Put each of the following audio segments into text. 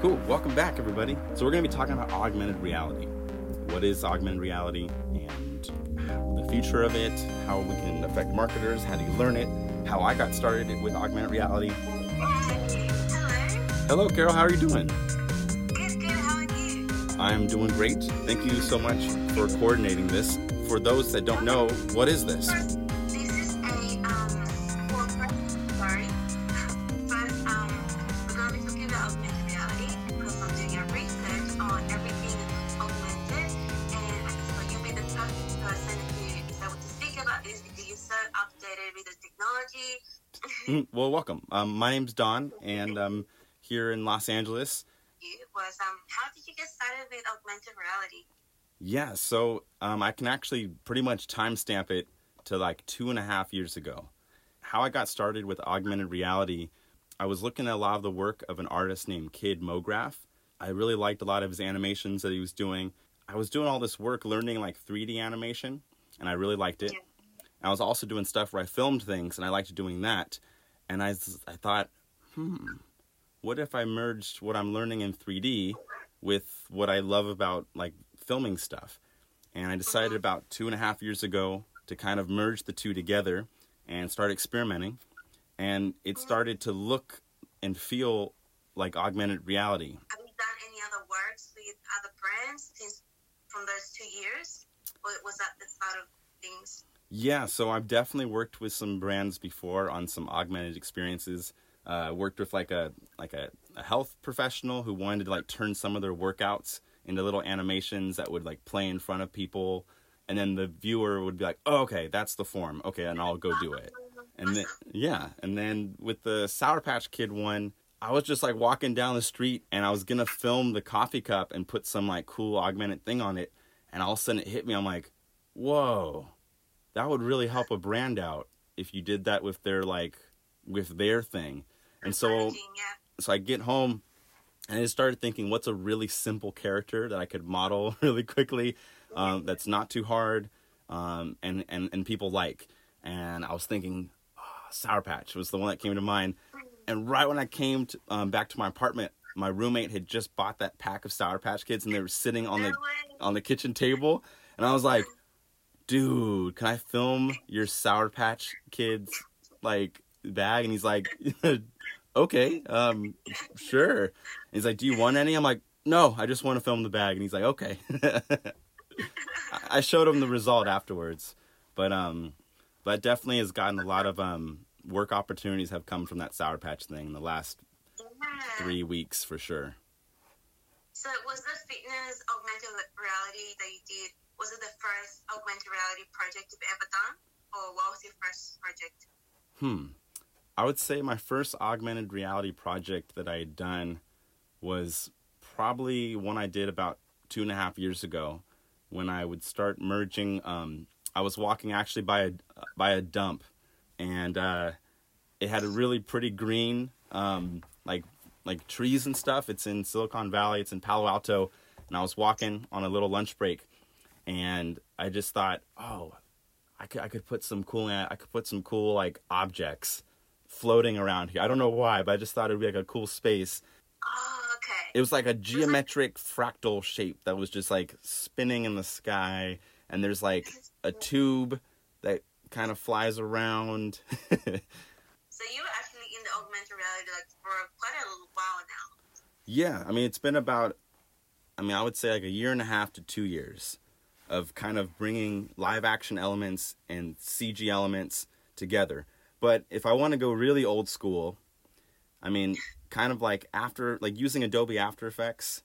Cool. Welcome back, everybody. So we're going to be talking about augmented reality. What is augmented reality and the future of it, how we can affect marketers, how do you learn it, how I got started with augmented reality. Hello. Hello, Carol. How are you doing? Good, good. How are you? I'm doing great. Thank you so much for coordinating this. For those that don't know, what is this? Well, welcome. Um, my name's Don, and I'm here in Los Angeles. It was um, how did you get started with augmented reality? Yeah, so um, I can actually pretty much timestamp it to like two and a half years ago. How I got started with augmented reality, I was looking at a lot of the work of an artist named Kidmograph. I really liked a lot of his animations that he was doing. I was doing all this work learning like 3D animation, and I really liked it. Yeah. I was also doing stuff where I filmed things, and I liked doing that. And I, I thought, hmm, what if I merged what I'm learning in 3D with what I love about like filming stuff? And I decided about two and a half years ago to kind of merge the two together and start experimenting. And it started to look and feel like augmented reality. Have you done any other works with other brands since from those two years, or was that the start of things? Yeah, so I've definitely worked with some brands before on some augmented experiences. Uh, worked with like a like a, a health professional who wanted to like turn some of their workouts into little animations that would like play in front of people, and then the viewer would be like, "Oh, okay, that's the form. Okay, and I'll go do it." And then yeah, and then with the Sour Patch Kid one, I was just like walking down the street and I was gonna film the coffee cup and put some like cool augmented thing on it, and all of a sudden it hit me. I'm like, "Whoa." That would really help a brand out if you did that with their like with their thing. And so so i get home and i started thinking what's a really simple character that i could model really quickly um, that's not too hard um, and, and and people like? And i was thinking oh, sour patch was the one that came to mind. And right when i came to, um, back to my apartment my roommate had just bought that pack of sour patch kids and they were sitting on the on the kitchen table and I was like, dude, can I film your Sour Patch Kids like bag? And he's like, okay, um, sure. And he's like, do you want any? I'm like, no, I just want to film the bag. And he's like, okay. I- showed him the result afterwards, but um, but definitely has gotten a lot of um work opportunities have come from that Sour Patch thing in the last three weeks for sure. So was the fitness augmented reality that you did? Was it the first augmented reality project you've ever done, or what was your first project? Hmm. I would say my first augmented reality project that I had done was probably one I did about two and a half years ago when I would start merging. Um, I was walking actually by a by a dump, and uh, it had a really pretty green, um, like like trees and stuff. It's in Silicon Valley. It's in Palo Alto, and I was walking on a little lunch break, and I just thought, oh, I could I could put some cool I could put some cool like objects floating around here. I don't know why, but I just thought it'd be like a cool space. Oh, okay. It was like a mm-hmm. geometric fractal shape that was just like spinning in the sky, and there's like a tube that kind of flies around. So you were actually in the augmented reality like for quite a little while now. yeah, I mean it's been about I mean I would say like a year and a half to 2 years of kind of bringing live action elements and CG elements together. But if I want to go really old school, I mean, kind of like after like using Adobe After Effects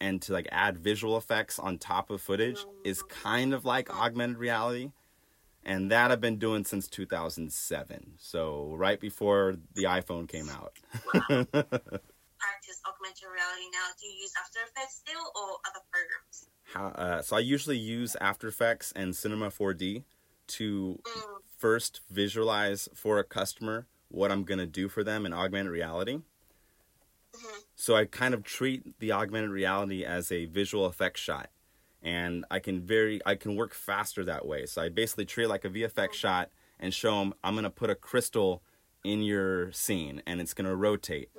and to like add visual effects on top of footage is kind of like augmented reality. And that I've been doing since 2007. So right before the iPhone came out. Practice augmented reality now. Do you use After Effects still or other programs? How, uh, so I usually use After Effects and Cinema 4D to first visualize for a customer what I'm going to do for them in augmented reality. mhm. So I kind of treat the augmented reality as a visual effects shot. And I can very I can work faster that way. So I basically treat it like a VFX shot and show them I'm going to put a crystal in your scene and it's going to rotate.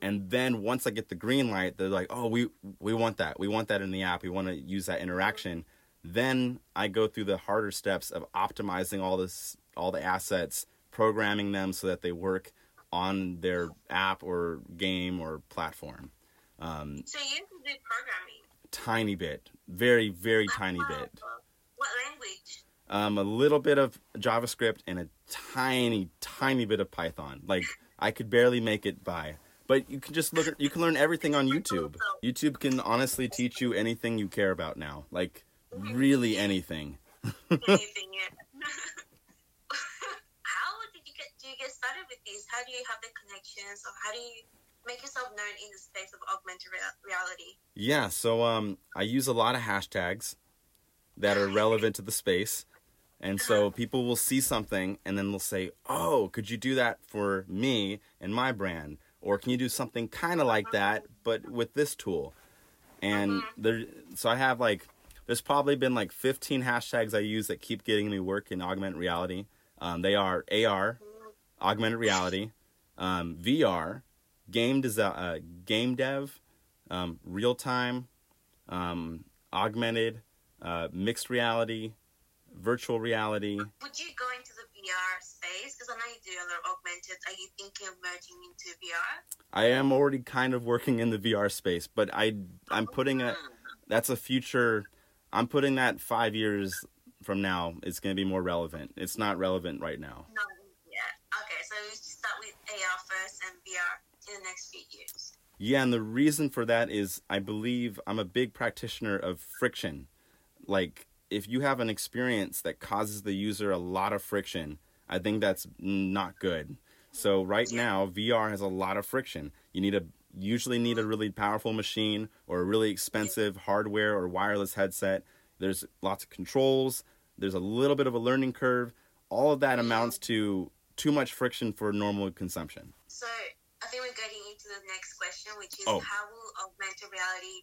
And then once I get the green light, they're like, "Oh, we we want that. We want that in the app. We want to use that interaction." Then I go through the harder steps of optimizing all this all the assets, programming them so that they work on their app or game or platform. Um, So you can do programming. tiny bit, very very tiny bit. What language? um, a little bit of JavaScript and a tiny, tiny bit of Python. Like I could barely make it by. But you can just look. At, you can learn everything on YouTube. YouTube can honestly teach you anything you care about now. Like really anything. Anything yet? how did you get? Do you get started with these? How do you have the connections, or how do you make yourself known in the space of augmented rea- reality? Yeah. So um, I use a lot of hashtags that are relevant to the space. And so people will see something and then they'll say, "Oh, could you do that for me and my brand?" Or can you do something kind of like that but with this tool? And there so I have like there's probably been like 15 hashtags I use that keep getting me work in augmented reality. Um, they are AR, augmented reality, um, VR, game desi- uh, game dev, um, real time, um, augmented, uh, mixed reality, virtual reality. Would you go into the VR space? Because I know you do a lot of augmented. Are you thinking of merging into VR? I am already kind of working in the VR space, but I I'm oh, putting a that's a future. I'm putting that five years from now. It's going to be more relevant. It's not relevant right now. No, yeah. Okay, so we start with AR first and VR in the next few years. Yeah, and the reason for that is I believe I'm a big practitioner of friction. Like, if you have an experience that causes the user a lot of friction, I think that's not good. So right now, VR has a lot of friction. You need a usually need a really powerful machine or a really expensive hardware or wireless headset. There's lots of controls. There's a little bit of a learning curve. All of that amounts to too much friction for normal consumption. So I think we're getting into the next question, which is Oh. how will augmented reality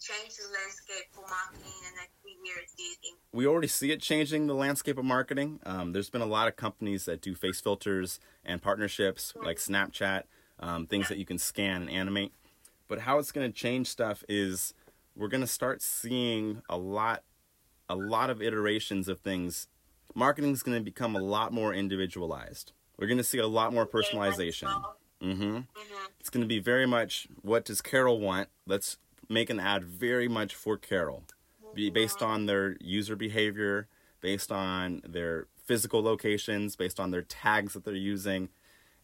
change the landscape for marketing in the next few years? Do you think? we already see it changing the landscape of marketing. Um, there's been a lot of companies that do face filters and partnerships like Snapchat, um, things that you can scan and animate. But how it's going to change stuff is we're going to start seeing a lot, a lot of iterations of things. Marketing is going to become a lot more individualized. We're going to see a lot more personalization. Mm-hmm. Mm-hmm. It's going to be very much what does Carol want? Let's make an ad very much for Carol, be based on their user behavior, based on their physical locations, based on their tags that they're using,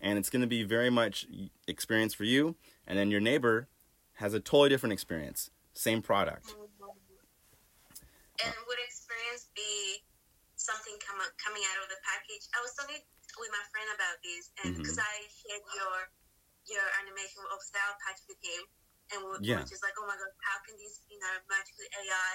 and it's going to be very much experience for you. And then your neighbor has a totally different experience, same product. And would experience be something come, coming out of the package? I was talking with my friend about this, and mm-hmm. because I shared your your animation of Sour Patch with him, and we Yeah. were just like, oh my god, how can this, you know, with AI?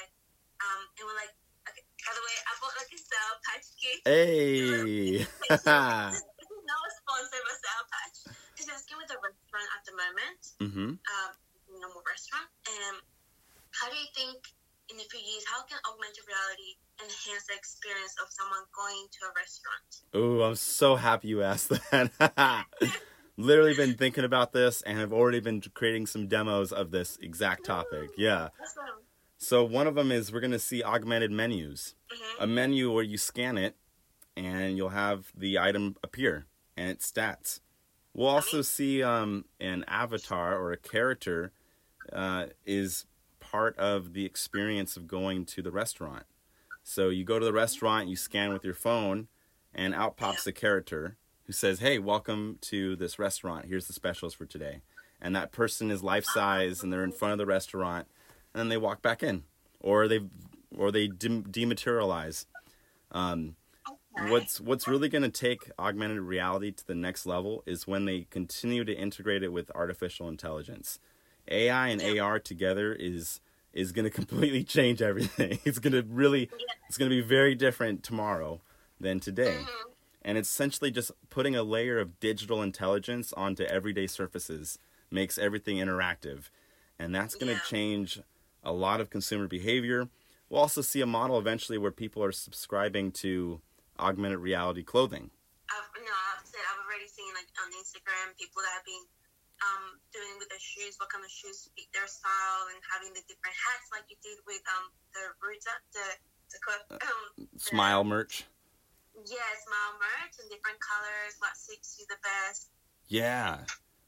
Um, and we're like, okay, by the way, I bought like a Sour Patch kit. Hey, It's not sponsored by Sour Patch. Because I was with a restaurant at the moment, hmm um, normal restaurant. And how do you think in a few years, how can augmented reality enhance the experience of someone going to a restaurant? Oh, I'm so happy you asked that. Literally been thinking about this and have already been creating some demos of this exact topic. Yeah. So one of them is we're going to see augmented menus. Mm-hmm. A menu where you scan it and you'll have the item appear and its stats. We'll also see um, an avatar or a character uh, is part of the experience of going to the restaurant. So you go to the restaurant, you scan with your phone, and out pops a character who says, "Hey, welcome to this restaurant. Here's the specials for today." And that person is life size, and they're in front of the restaurant, and then they walk back in, or they or they dem- dematerialize. Um, what's what's really going to take augmented reality to the next level is when they continue to integrate it with artificial intelligence. AI and AR together is is going to completely change everything. It's going to really it's going to be very different tomorrow than today. Mm-hmm. And it's essentially just putting a layer of digital intelligence onto everyday surfaces makes everything interactive. And that's going to Yeah. change a lot of consumer behavior. We'll also see a model eventually where people are subscribing to augmented reality clothing. I've, no, I've said I've already seen like on Instagram people that have been um, doing with their shoes, what kind of shoes fit their style, and having the different hats like you did with um the the the co- um, Smile merch. Yeah, smile merch in different colors, what suits you the best. Yeah.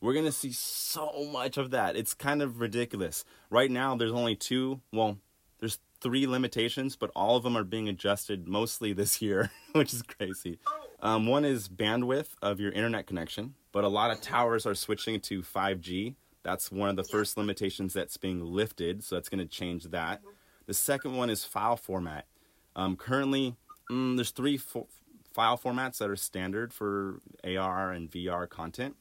We're going to see so much of that. It's kind of ridiculous. Right now, there's only two, well, there's three limitations, but all of them are being adjusted mostly this year, which is crazy. Oh, Um, one is bandwidth of your internet connection, but a lot of towers are switching to 5G. That's one of the Yeah. first limitations that's being lifted, so that's going to change that. The second one is file format. Um, currently, mm, there's three fo- file formats that are standard for AR and VR content.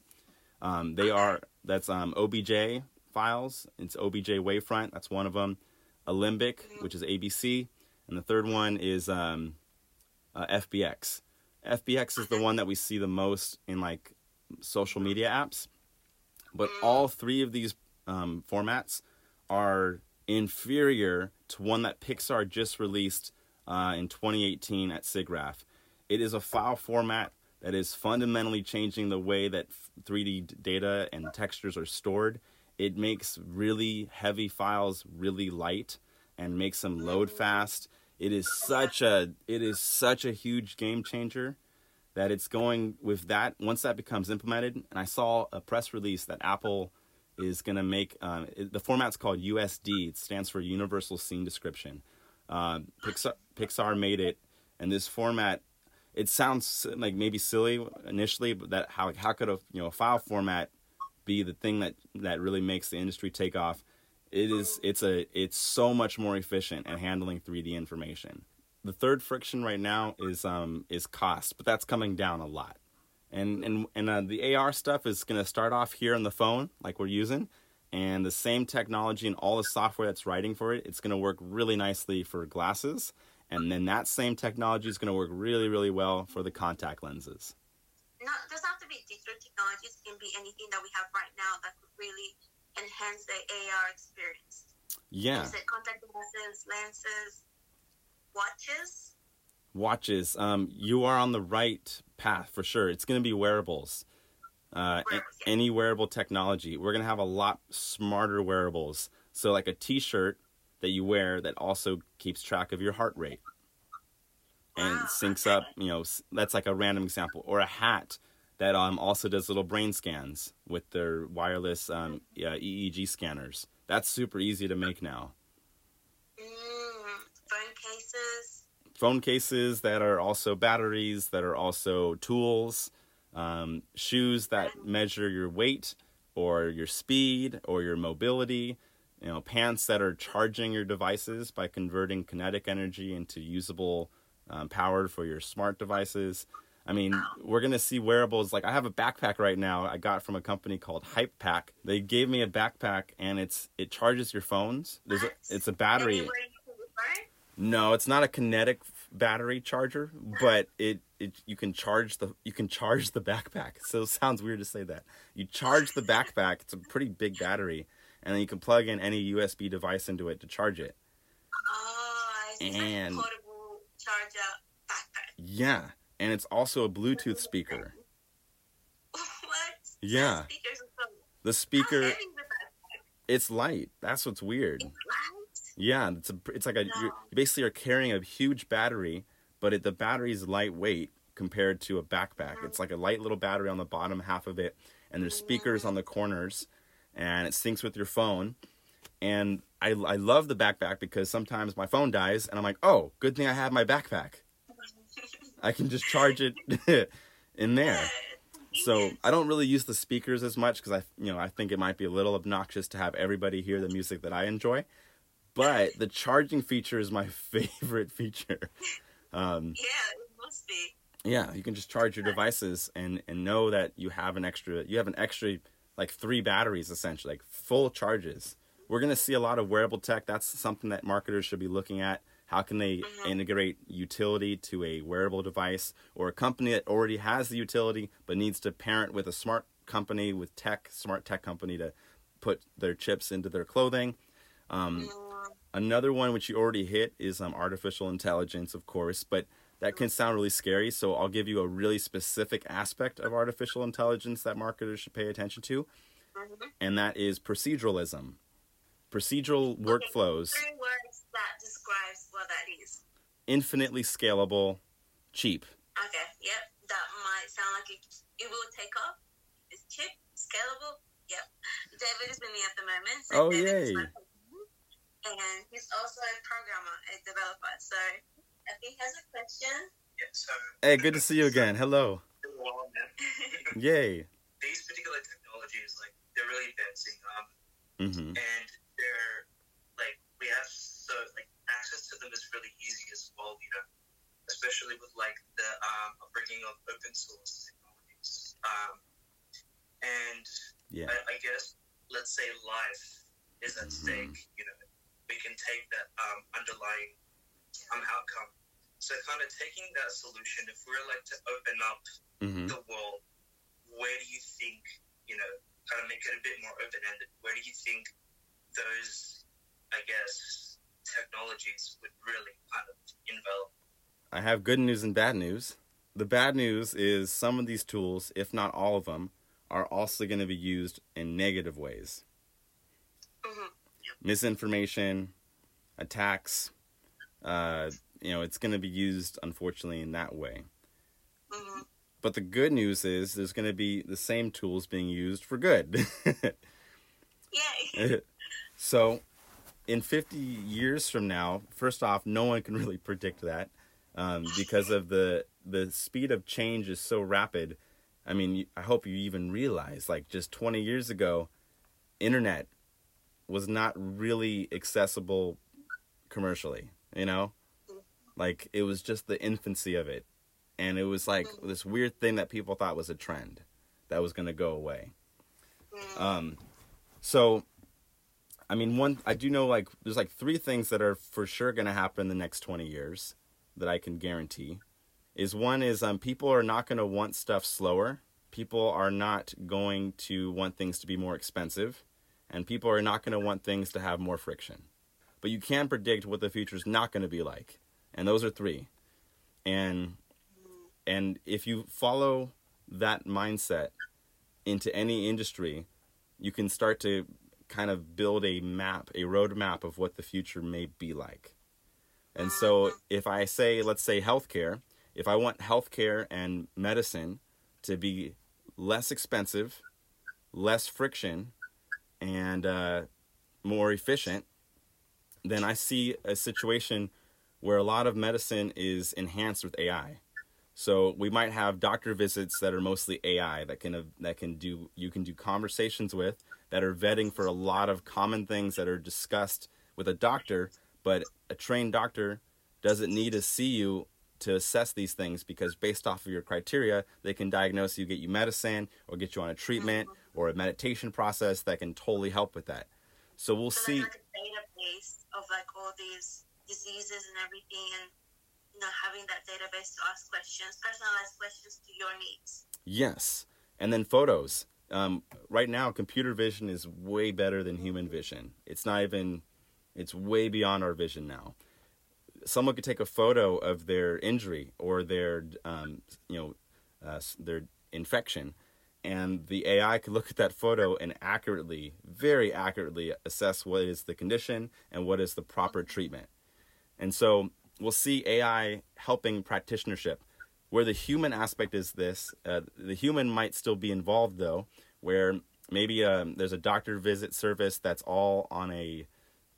Um, they are that's um, OBJ files. It's OBJ Wavefront. That's one of them. Alembic, which is ABC, and the third one is um, uh, FBX. FBX is the one that we see the most in like social media apps. But all three of these um, formats are inferior to one that Pixar just released uh, in 2018 at SIGGRAPH. It is a file format that is fundamentally changing the way that 3D data and textures are stored. It makes really heavy files really light and makes them load fast. It is such a it is such a huge game changer that it's going with that once that becomes implemented and i saw a press release that apple is going to make um, it- the format's called usd it stands for universal scene description um, pixar, pixar made it and this format it sounds like maybe silly initially but that how, how could a you know a file format be the thing that that really makes the industry take off? It is it's a it's so much more efficient at handling 3d information. The third friction right now is um is cost, but that's coming down a lot. And and and uh, the AR stuff is going to start off here on the phone like we're using, and the same technology and all the software that's writing for it, it's going to work really nicely for glasses, and then that same technology is going to work really really well for the contact lenses. not doesn't have to be digital technologies. It can be anything that we have right now that could really enhance the AR experience. Yeah, You said contact lenses, lenses, watches. watches. Um, you are on the right path for sure. It's going to be wearables. Uh, a- Wearables, yeah. any wearable technology. We're going to have a lot smarter wearables. So, like a T-shirt that you wear that also keeps track of your heart rate and Wow, syncs up. You know, that's like a random example. Or a hat that um, also does little brain scans with their wireless um, yeah, EEG scanners. That's super easy to make now. Mm, phone cases. phone cases that are also batteries, that are also tools, um, shoes that measure your weight or your speed or your mobility, you know, pants that are charging your devices by converting kinetic energy into usable um, power for your smart devices. I mean, we're gonna see wearables like I have a backpack right now I got from a company called Hype Pack. They gave me a backpack and it's it charges your phones. There's a, it's a battery. Anywhere you can refer. No, it's not a kinetic battery charger, but it, it you can charge the you can charge the backpack. So it sounds weird to say that. You charge the backpack. It's a pretty big battery, and then you can plug in any USB device into it to charge it. Oh, I see. And- like portable charger backpack. Yeah, and it's also a Bluetooth speaker. what? Yeah. The speakers are How speaker, oh, the it's light. That's what's weird. It's light. Yeah, it's a it's like a No. you basically are carrying a huge battery, but it, the battery is lightweight compared to a backpack. It's mm. like a light little battery on the bottom half of it, and there's speakers on mm. the corners, and it syncs with your phone. And I I love the backpack because sometimes my phone dies, and I'm like, oh, good thing I have my backpack. I can just charge it in there. So I don't really use the speakers as much because I, you know, I think it might be a little obnoxious to have everybody hear the music that I enjoy. But the charging feature is my favorite feature. Um, Yeah, it must be. yeah, you can just charge your devices and and know that you have an extra, you have an extra like three batteries essentially, like full charges. We're gonna see a lot of wearable tech. That's something that marketers should be looking at. How can they Mhm. integrate utility to a wearable device or a company that already has the utility but needs to parent with a smart company with tech, smart tech company to put their chips into their clothing. Um, Mm, Another one which you already hit is um, artificial intelligence, of course, but that can sound really scary. So I'll give you a really specific aspect of artificial intelligence that marketers should pay attention to. mm, Mhm. and that is proceduralism. Procedural workflows, Three words that describes what that is. infinitely scalable, cheap. Okay, yep. That might sound like it, it will take off. It's cheap, scalable. Yep. David is with me at the moment. So Oh, David yay. And he's also a programmer, a developer. So I think he has a question. Yeah, so Hey, good to see you again. Hello. Yay. these particular technologies, like they're really advancing, um, hmm and they're like we have so like access to them is really easy as well, you know, especially with like the um, upbringing of open source technologies. Um, and Yeah. I, I guess let's say life is at Mhm. stake, you know, we can take that um, underlying um, outcome. So kind of taking that solution, if we're like to open up hmm the world, where do you think, you know, kind of make it a bit more open ended? Where do you think those, I guess, technologies would really kind of envelop? I have good news and bad news. The bad news is some of these tools, if not all of them, are also going to be used in negative ways. Mhm. Misinformation, attacks, uh, you know, it's going to be used, unfortunately, in that way. Mhm. But the good news is there's going to be the same tools being used for good. Yay. so, in 50 years from now, first off, no one can really predict that um, because of the the speed of change is so rapid. I mean, I hope you even realize, like just 20 years ago, internet was not really accessible commercially. You know, like it was just the infancy of it, and it was like this weird thing that people thought was a trend that was going to go away. Mm. Um, so, I mean, one I do know like there's like three things that are for sure going to happen in the next 20 years that I can guarantee. Is one is um, people are not going to want stuff slower. People are not going to want things to be more expensive, and people are not going to want things to have more friction. But you can predict what the future is not going to be like, and those are three. And and if you follow that mindset into any industry, you can start to kind of build a map, a roadmap of what the future may be like. And so, if I say, let's say healthcare, if I want healthcare and medicine to be less expensive, less friction, and uh, more efficient, then I see a situation where a lot of medicine is enhanced with AI. So we might have doctor visits that are mostly AI that can that can do you can do conversations with that are vetting for a lot of common things that are discussed with a doctor, but a trained doctor doesn't need to see you to assess these things because based off of your criteria, they can diagnose you, get you medicine, or get you on a treatment or a meditation process that can totally help with that. So we'll So see. like a database of like all these diseases and everything, and you know having that database to ask questions, personalized questions to your needs. Yes. And then photos. Um, right now, computer vision is way better than human vision. It's not even, it's way beyond our vision now. Someone could take a photo of their injury or their, um, you know, uh, their infection, and the AI could look at that photo and accurately, very accurately assess what is the condition and what is the proper treatment. And so we'll see AI helping practitionership. Where the human aspect is this, uh, the human might still be involved though, where maybe um, there's a doctor visit service that's all on a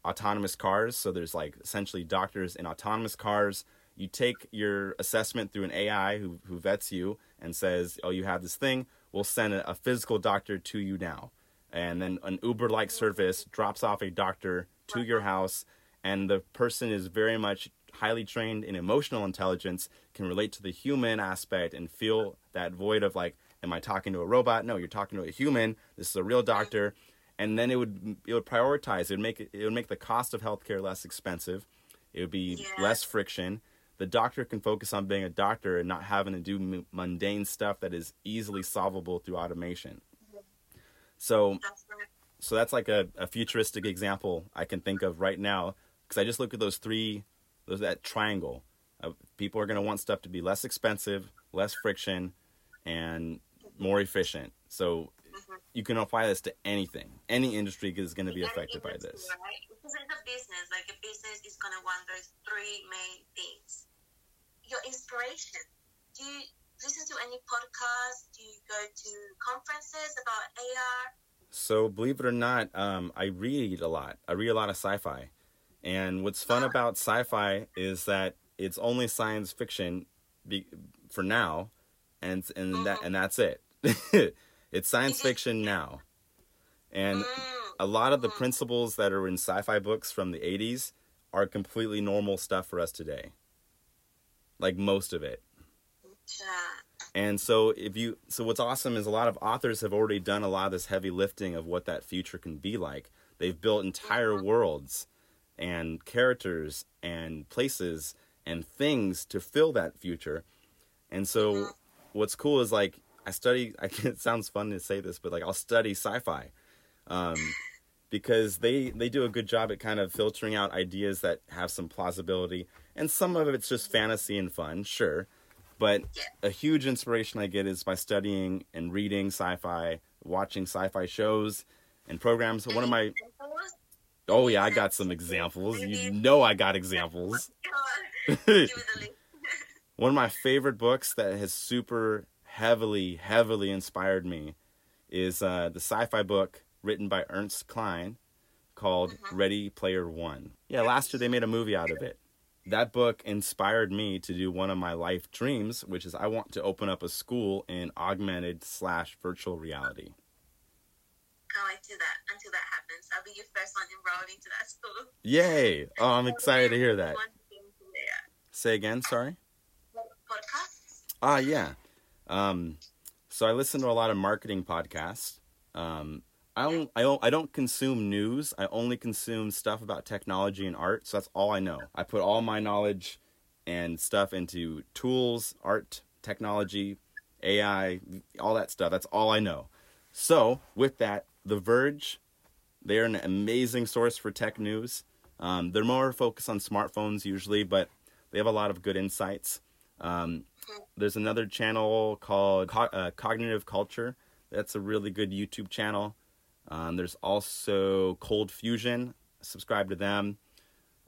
autonomous cars. So there's like essentially doctors in autonomous cars. You take your assessment through an AI who, who vets you and says, oh, you have this thing. We'll send a, a physical doctor to you now. And then an Uber like service drops off a doctor to your house. And the person is very much highly trained in emotional intelligence, can relate to the human aspect and feel that void of like, am I talking to a robot? No, you're talking to a human. This is a real doctor and then it would it would prioritize. It would make it, it would make the cost of healthcare less expensive. It would be Yeah. less friction. The doctor can focus on being a doctor and not having to do m- mundane stuff that is easily solvable through automation. So so that's like a, a futuristic example I can think of right now because I just look at those three, those that triangle. Uh, people are going to want stuff to be less expensive, less friction, and more efficient. So you can apply this to anything. Any industry is going to be affected by this. Right? Because it's a business. Like a business is gonna want those three main things. Your inspiration. Do you listen to any podcasts? Do you go to conferences about AR? So believe it or not, um, I read a lot. I read a lot of sci-fi, and what's fun ah. about sci-fi is that it's only science fiction, be, for now, and and that mm-hmm. and that's it. it's science mm-hmm. fiction now, and Mm, a lot of the mm-hmm. principles that are in sci-fi books from the 80s are completely normal stuff for us today. Like most of it. And so if you so what's awesome is a lot of authors have already done a lot of this heavy lifting of what that future can be like. They've built entire worlds and characters and places and things to fill that future. And so what's cool is like I study I it sounds fun to say this, but like I'll study sci-fi. Um because they they do a good job at kind of filtering out ideas that have some plausibility and some of it's just fantasy and fun, sure. But a huge inspiration I get is by studying and reading sci-fi, watching sci-fi shows and programs. One of my Examples? Oh yeah, I got some examples. You know I got examples. God. Give it a link. One of my favorite books that has super heavily, heavily inspired me is uh, the sci-fi book written by Ernest Cline called Ready Player One. Yeah, last year they made a movie out of it. That book inspired me to do one of my life dreams, which is I want to open up a school in augmented slash virtual reality. Can't wait till that until that happens. I'll be your first one enrolled into that school. Yay! Oh, I'm excited to hear that. One thing from there. Say again, sorry. Podcasts? Ah, yeah. Um, so I listen to a lot of marketing podcasts. Um, I don't, I don't, I don't consume news. I only consume stuff about technology and art. So that's all I know. I put all my knowledge and stuff into tools, art, technology, AI, all that stuff. That's all I know. So with that, The Verge, they're an amazing source for tech news. Um, they're more focused on smartphones usually, but they have a lot of good insights. Um, there's another channel called Co- uh, Cognitive Culture. That's a really good YouTube channel. Um, there's also Cold Fusion. Subscribe to them.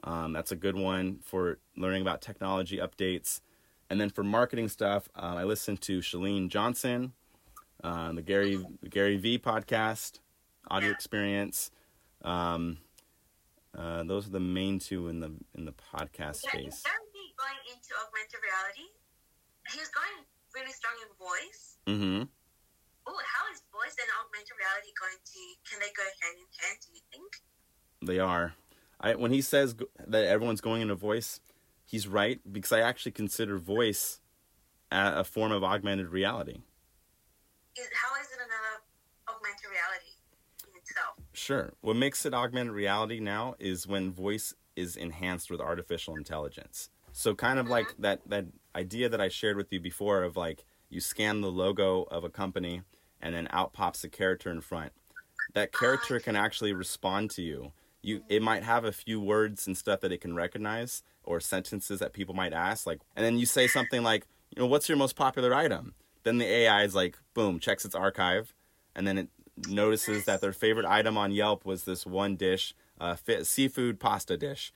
Um, that's a good one for learning about technology updates. And then for marketing stuff, uh, I listen to Chalene Johnson, uh, the Gary the Gary V podcast, Audio Yeah. Experience. Um, uh, those are the main two in the in the podcast Yeah, space. going into augmented reality? He's going really strong in voice. Mm-hmm. Oh, how is voice and augmented reality going to? Can they go hand in hand? Do you think? They are. I when he says that everyone's going into voice, he's right because I actually consider voice a, a form of augmented reality. Is how is it another augmented reality in itself? Sure. What makes it augmented reality now is when voice is enhanced with artificial intelligence. So kind of like mm-hmm. that that idea that I shared with you before of like you scan the logo of a company and then out pops a character in front. That character ah. can actually respond to you. You mm-hmm. it might have a few words and stuff that it can recognize or sentences that people might ask like and then you say something like, you know, what's your most popular item? Then the AI is like boom, checks its archive and then it notices that their favorite item on Yelp was this one dish, uh, seafood pasta dish.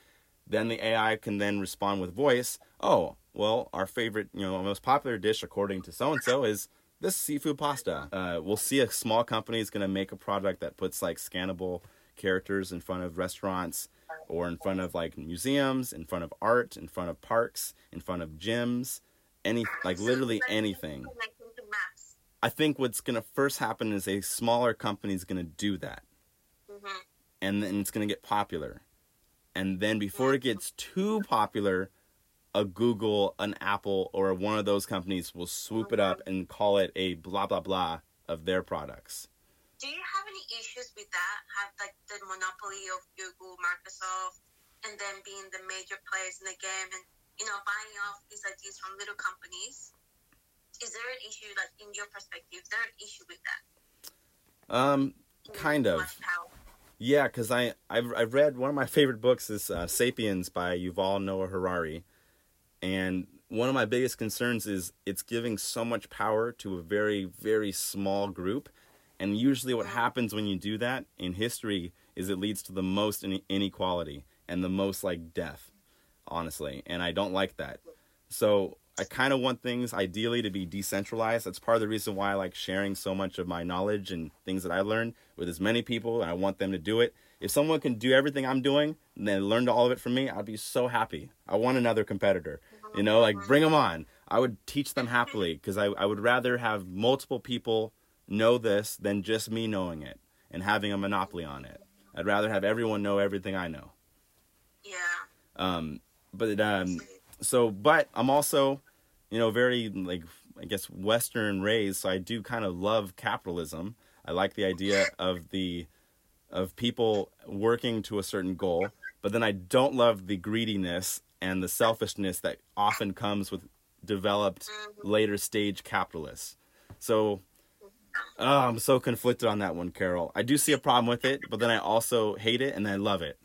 Then the AI can then respond with voice. Oh, well, our favorite, you know, most popular dish according to so and so is this seafood pasta. Uh, we'll see a small company is going to make a product that puts like scannable characters in front of restaurants or in front of like museums, in front of art, in front of parks, in front of gyms, any like literally anything. Connecting to maps. I think what's going to first happen is a smaller company is going to do that. Mm-hmm. And then it's going to get popular. And then before it gets too popular, a Google, an Apple, or one of those companies will swoop it up and call it a blah, blah, blah of their products. Do you have any issues with that? Have like the monopoly of Google, Microsoft, and then being the major players in the game, and you know buying off these ideas from little companies? Is there an issue, like in your perspective, is there an issue with that? Um, kind of. Yeah, because I I've, I've read one of my favorite books is uh, *Sapiens* by Yuval Noah Harari, and one of my biggest concerns is it's giving so much power to a very very small group, And usually, what happens when you do that in history is it leads to the most inequality and the most like death, honestly. And I don't like that. So I kind of want things ideally to be decentralized. That's part of the reason why I like sharing so much of my knowledge and things that I learned with as many people. And I want them to do it. If someone can do everything I'm doing and then learn all of it from me, I'd be so happy. I want another competitor. You know, like bring them on. I would teach them happily because I, I would rather have multiple people know this than just me knowing it and having a monopoly on it. I'd rather have everyone know everything I know. Yeah. Um, but um, so, but I'm also, you know, very like I guess Western raised, so I do kind of love capitalism. I like the idea of the of people working to a certain goal, but then I don't love the greediness and the selfishness that often comes with developed mm-hmm. later stage capitalists. So oh, I'm so conflicted on that one, Carol. I do see a problem with it, but then I also hate it and I love it.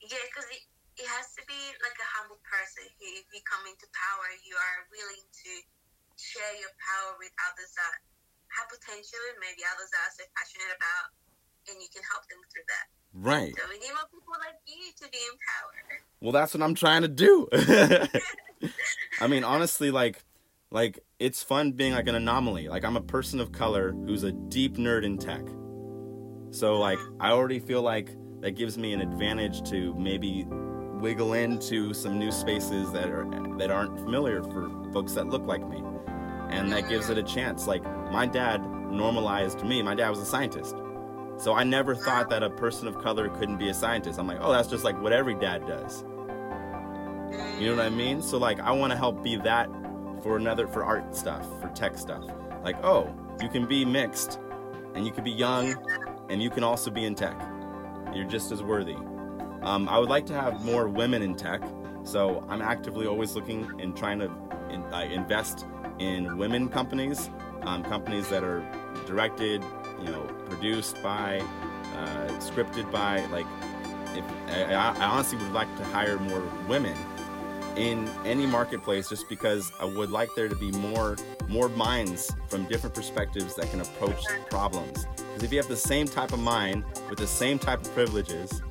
Yeah, because it, it has to be like a humble person who, if you come into power, you are willing to share your power with others that have potential and maybe others that are so passionate about, and you can help them through that. Right. So we need more people like you to be in power. Well, that's what I'm trying to do. I mean, honestly, like, like it's fun being like an anomaly. Like I'm a person of color who's a deep nerd in tech. So like uh-huh. I already feel like that gives me an advantage to maybe wiggle into some new spaces that are that aren't familiar for folks that look like me. And that gives it a chance. Like my dad normalized me. My dad was a scientist. So I never thought that a person of color couldn't be a scientist. I'm like, "Oh, that's just like what every dad does." You know what I mean? So like I want to help be that for another for art stuff, for tech stuff. Like, oh, you can be mixed and you can be young and you can also be in tech. You're just as worthy. Um, I would like to have more women in tech, so I'm actively always looking and trying to in, uh, invest in women companies, um, companies that are directed, you know, produced by, uh, scripted by. Like, if I, I honestly would like to hire more women in any marketplace just because I would like there to be more more minds from different perspectives that can approach problems. Because if you have the same type of mind with the same type of privileges,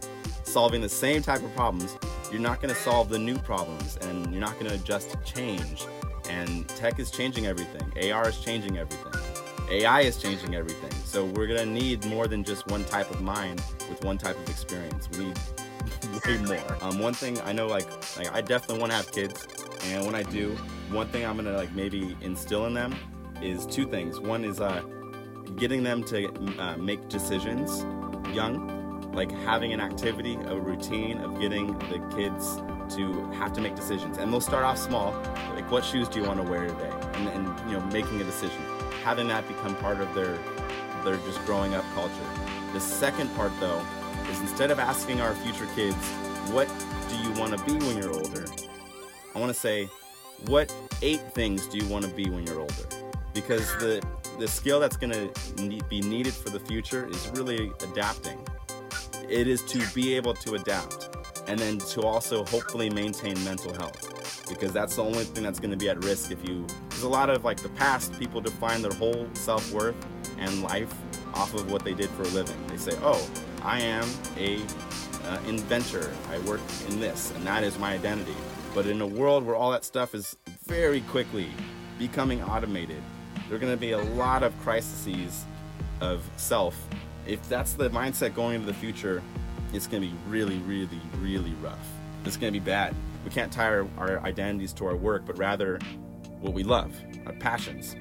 solving the same type of problems, you're not going to solve the new problems and you're not going to adjust to change. And tech is changing everything. AR is changing everything. AI is changing everything. So we're going to need more than just one type of mind with one type of experience. We need way more. Um, one thing I know, like, like I definitely want to have kids, and when I do, one thing I'm gonna like maybe instill in them is two things. One is uh, getting them to uh, make decisions young, like having an activity, a routine of getting the kids to have to make decisions, and they'll start off small, like what shoes do you want to wear today, and, and you know making a decision, having that become part of their their just growing up culture. The second part though is instead of asking our future kids, what do you want to be when you're older? I want to say, what eight things do you want to be when you're older? Because the the skill that's going to be needed for the future is really adapting. It is to be able to adapt and then to also hopefully maintain mental health because that's the only thing that's going to be at risk if you there's a lot of like the past people define their whole self-worth and life off of what they did for a living. They say, "Oh, I am a uh, inventor. I work in this, and that is my identity." But in a world where all that stuff is very quickly becoming automated, there are going to be a lot of crises of self. If that's the mindset going into the future, it's going to be really, really, really rough. It's going to be bad. We can't tie our, our identities to our work, but rather what we love, our passions.